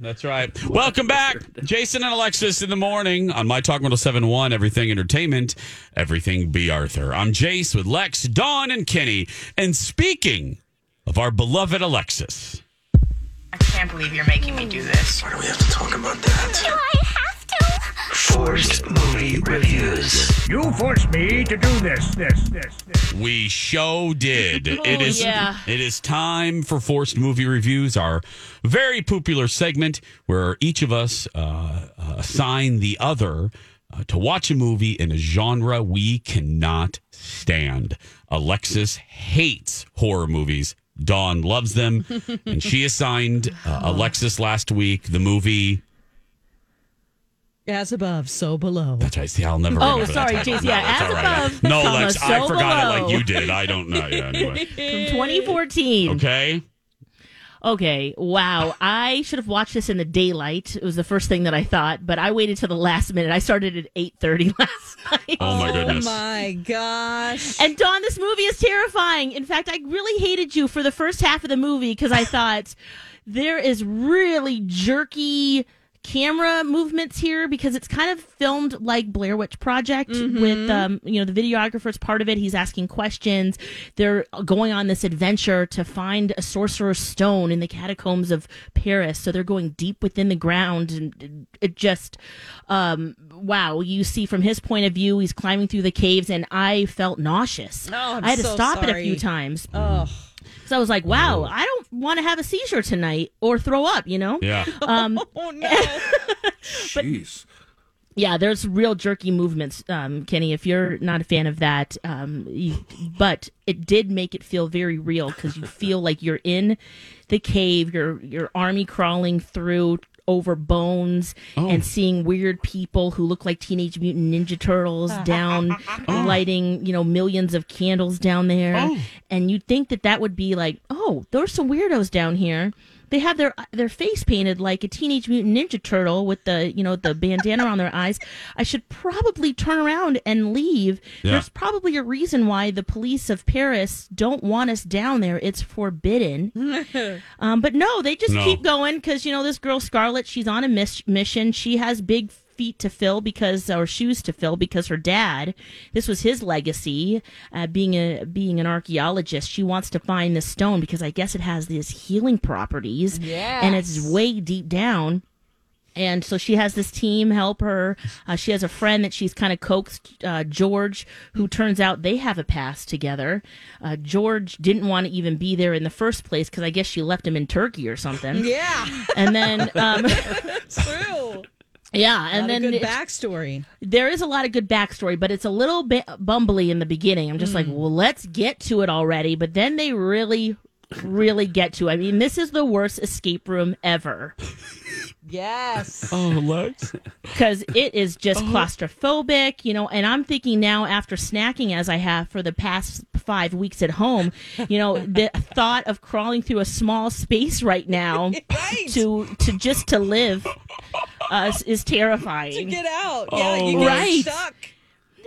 That's right. Welcome back. Jason and Alexis in the morning on My Talk 1071, Everything Entertainment, Everything B. Arthur. I'm Jace with Lex, Dawn, and Kenny. And speaking of our beloved Alexis, I can't believe you're making me do this. Why do we have to talk about that? Forced movie reviews. You forced me to do this, this, this, this. we show did. it is yeah. it is time for forced movie reviews, our very popular segment where each of us uh, uh, assign the other uh, to watch a movie in a genre we cannot stand. Alexis hates horror movies. Dawn loves them, and she assigned uh, Alexis last week the movie. As above, so below. That's right. See, I'll never. Oh, remember that sorry, title. Jason. Yeah, as all right. above, No, comma, Lex, I so forgot it like you did. I don't know. Yeah, anyway. From 2014. Okay. Okay, wow. I should have watched this in the daylight. It was the first thing that I thought, but I waited till the last minute. I started at 8:30 last night. Oh my goodness. Oh my gosh. And Dawn, this movie is terrifying. In fact, I really hated you for the first half of the movie because I thought there is really jerky camera movements here because it's kind of filmed like Blair Witch Project with um you know the videographer's part of it. He's asking questions. They're going on this adventure to find a sorcerer's stone in the catacombs of Paris. So they're going deep within the ground and it just um wow. You see from his point of view he's climbing through the caves and I felt nauseous. Oh, I'm I had to so stop it a few times. Oh, so I was like wow I don't want to have a seizure tonight or throw up you know Yeah. um oh no. Jeez. yeah, there's real jerky movements, um, Kenny. If you're not a fan of that, um, you, but it did make it feel very real because you feel like you're in the cave, your your army crawling through over bones oh. and seeing weird people who look like teenage mutant ninja turtles down oh. lighting you know millions of candles down there. Oh. And you'd think that that would be like oh there's some weirdos down here they have their their face painted like a teenage mutant ninja turtle with the you know the bandana on their eyes. I should probably turn around and leave. Yeah. there's probably a reason why the police of paris don't want us down there. It's forbidden. Um, but no they just No. keep going because you know this girl scarlett she's on a mis- mission. She has big feet to fill because or shoes to fill because her dad this was his legacy uh, being a being an archaeologist she wants to find this stone because i guess it has these healing properties and it's way deep down and so she has this team help her. Uh, she has a friend that she's kind of coaxed, uh, George, who turns out they have a past together. Uh, George didn't want to even be there in the first place because I guess she left him in Turkey or something. Yeah, And then, um, true. Yeah, and Not then a good backstory. there is a lot of good backstory, but it's a little bit bumbly in the beginning. I'm just like, mm. well, let's get to it already. But then they really, really get to. it. I mean, this is the worst escape room ever Yes. Oh, Lex. because it is just oh. claustrophobic, you know. And I'm thinking now, after snacking as I have for the past five weeks at home, you know, the thought of crawling through a small space right now Right. to to just to live uh, is- terrifying. terrifying. Get out. Yeah, Oh, you get right. stuck.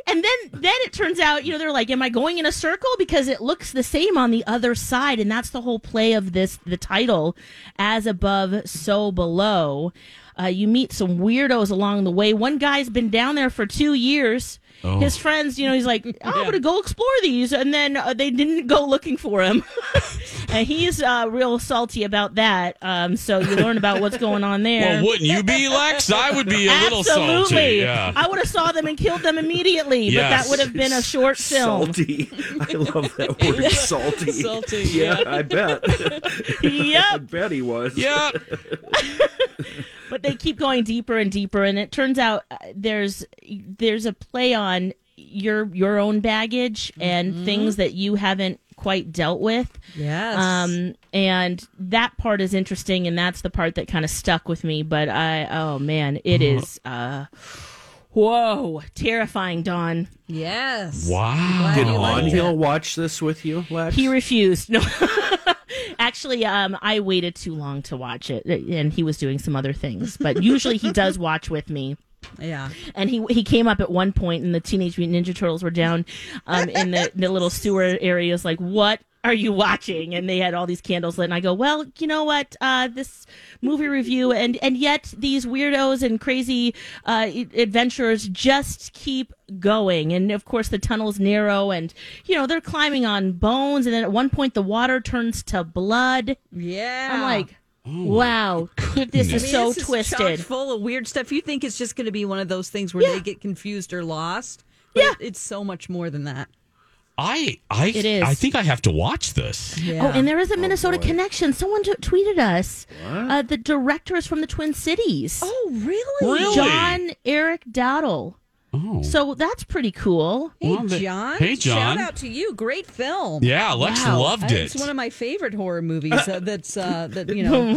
And then then it turns out, you know, they're like, Am I going in a circle? Because it looks the same on the other side. And that's the whole play of this the title, As Above, So Below. Uh, you meet some weirdos along the way. One guy's been down there for two years. Oh. His friends, you know, he's like, oh, I'm going to go explore these. And then uh, they didn't go looking for him. and he's uh, real salty about that. Um, so you learn about what's going on there. Well, wouldn't you be, Lex? I would be a little Absolutely. salty. Yeah. I would have saw them and killed them immediately, but Yes. that would have been a short film. Salty. I love that word, salty. Salty, Yeah, I bet. yep. I bet he was. yeah. But they keep going deeper and deeper and it turns out uh, there's there's a play on your your own baggage and things that you haven't quite dealt with Yes. um and that part is interesting and that's the part that kind of stuck with me but i oh man it is uh whoa terrifying Dawn yes. Wow. Did you liked Onhill watch this with you, Lex? he refused no actually um i waited too long to watch it and he was doing some other things but usually he does watch with me Yeah. and he he came up at one point and the teenage mutant ninja turtles were down um, in the, the little sewer areas like what are you watching and they had all these candles lit and i go well you know what uh, this movie review and and yet these weirdos and crazy uh, i- adventurers just keep going and of course the tunnel's narrow and you know they're climbing on bones and then at one point the water turns to blood Yeah. i'm like wow this I is mean, so this is twisted chock full of weird stuff. You think it's just going to be one of those things where they get confused or lost. But Yeah. it- it's so much more than that. I I It is. I think I have to watch this. Yeah. Oh, and there is a Minnesota connection. Someone t- tweeted us. Uh, the director is from the Twin Cities. oh, really? Really? John Eric Dowdle. Oh. So that's pretty cool. Hey, Well, the- John. hey, John. Shout out to you. Great film. Yeah, Lex Wow. loved it. It's one of my favorite horror movies uh, that's uh, that you know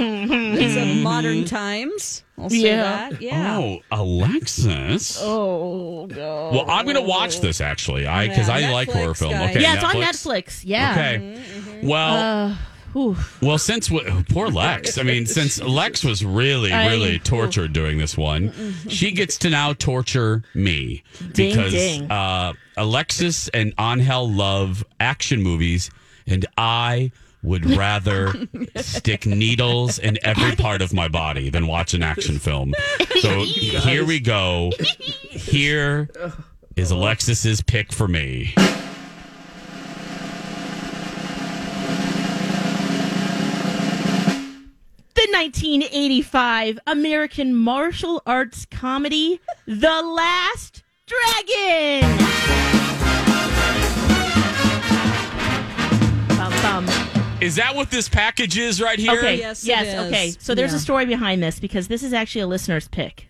it's of modern times. I'll say Yeah. that. Yeah. Oh, Alexis. Oh no. Well, I'm going to watch this actually. I because Yeah, I like horror film. guys. Okay, yeah, it's on Netflix. Yeah. Okay. Well, Whew. well, since w- poor Lex, I mean, since Lex was really, I- really tortured during this one, she gets to now torture me Ding, because ding. Uh, Alexis and Angel love action movies, and I would rather stick needles in every part of my body than watch an action film. So here we go. Here is Alexis's pick for me. 1985 American martial arts comedy, The Last Dragon. Bum, bum. Is that what this package is right here? Okay. Yes, Yes. it is. okay. So there's Yeah. a story behind this because this is actually a listener's pick.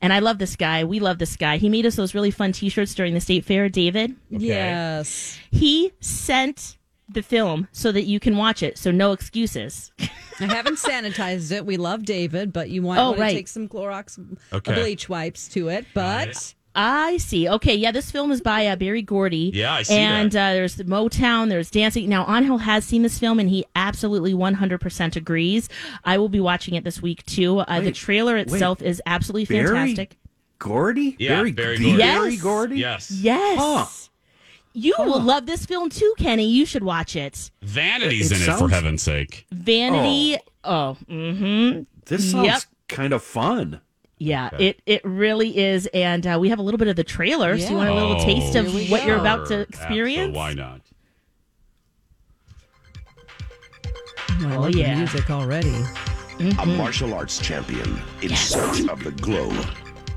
And I love this guy. We love this guy. He made us those really fun T-shirts during the state fair. David. Yes. He sent the film so that you can watch it. So no excuses. I haven't sanitized it. We love David, but you might Oh, want to take some Clorox Okay. bleach wipes to it. But I see. Okay, yeah, this film is by uh, Berry Gordy. Yeah, I see And that. uh, there's the Motown, there's dancing. Now, Angel has seen this film, and he absolutely 100% agrees. I will be watching it this week too. Uh, the trailer itself is absolutely Berry fantastic. Gordy? Yeah, Berry, Berry the Gordy. Berry Yes. Gordy? Yes. Yes. Huh. You will love this film too, Kenny. You should watch it. Vanity's It in it for heaven's sake. Vanity. Oh, mm-hmm. This sounds Yep. kind of fun. Yeah, it it really is, and uh, we have a little bit of the trailer. So you want a little Oh, taste of Here we what you're about to experience? So why not? I Oh, yeah. music already. A martial arts champion in search of the glow.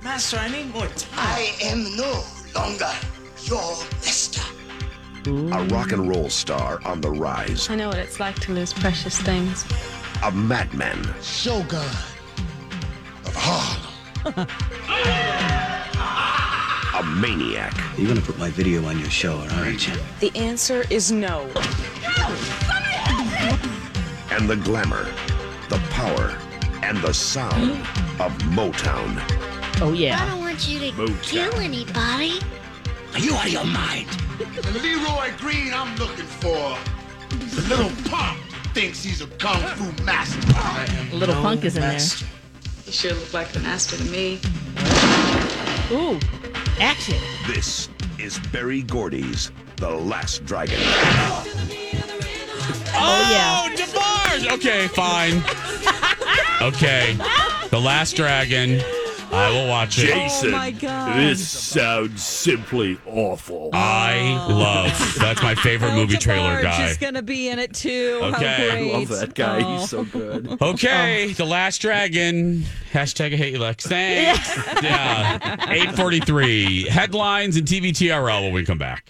Master, I need more time. I am no longer your master. A rock and roll star on the rise. I know what it's like to lose precious things. A madman. Shogun of Harlem. A maniac. You're gonna put my video on your show, aren't you? The answer is no. And the glamour, the power, and the sound of Motown. Oh yeah. I don't want you to Motown. kill anybody. Are you out of your mind? The Leroy Green I'm looking for. The little punk thinks he's a kung fu master. Little Punk is in there. You sure look like the master to me. Ooh, action. This is Berry Gordy's The Last Dragon. Oh, yeah. Oh, DeBarge! Okay, fine. okay. The Last Dragon. I will watch it. Jason, Oh my God. this sounds simply awful. I oh. love. That's my favorite movie trailer guy. is going to be in it too. How Okay. great. I love that guy. Oh. He's so oh. good. Okay, oh. The Last Dragon. Hashtag I hate you, Lex. Thanks. yeah. 843. Headlines and TVTRL when we come back.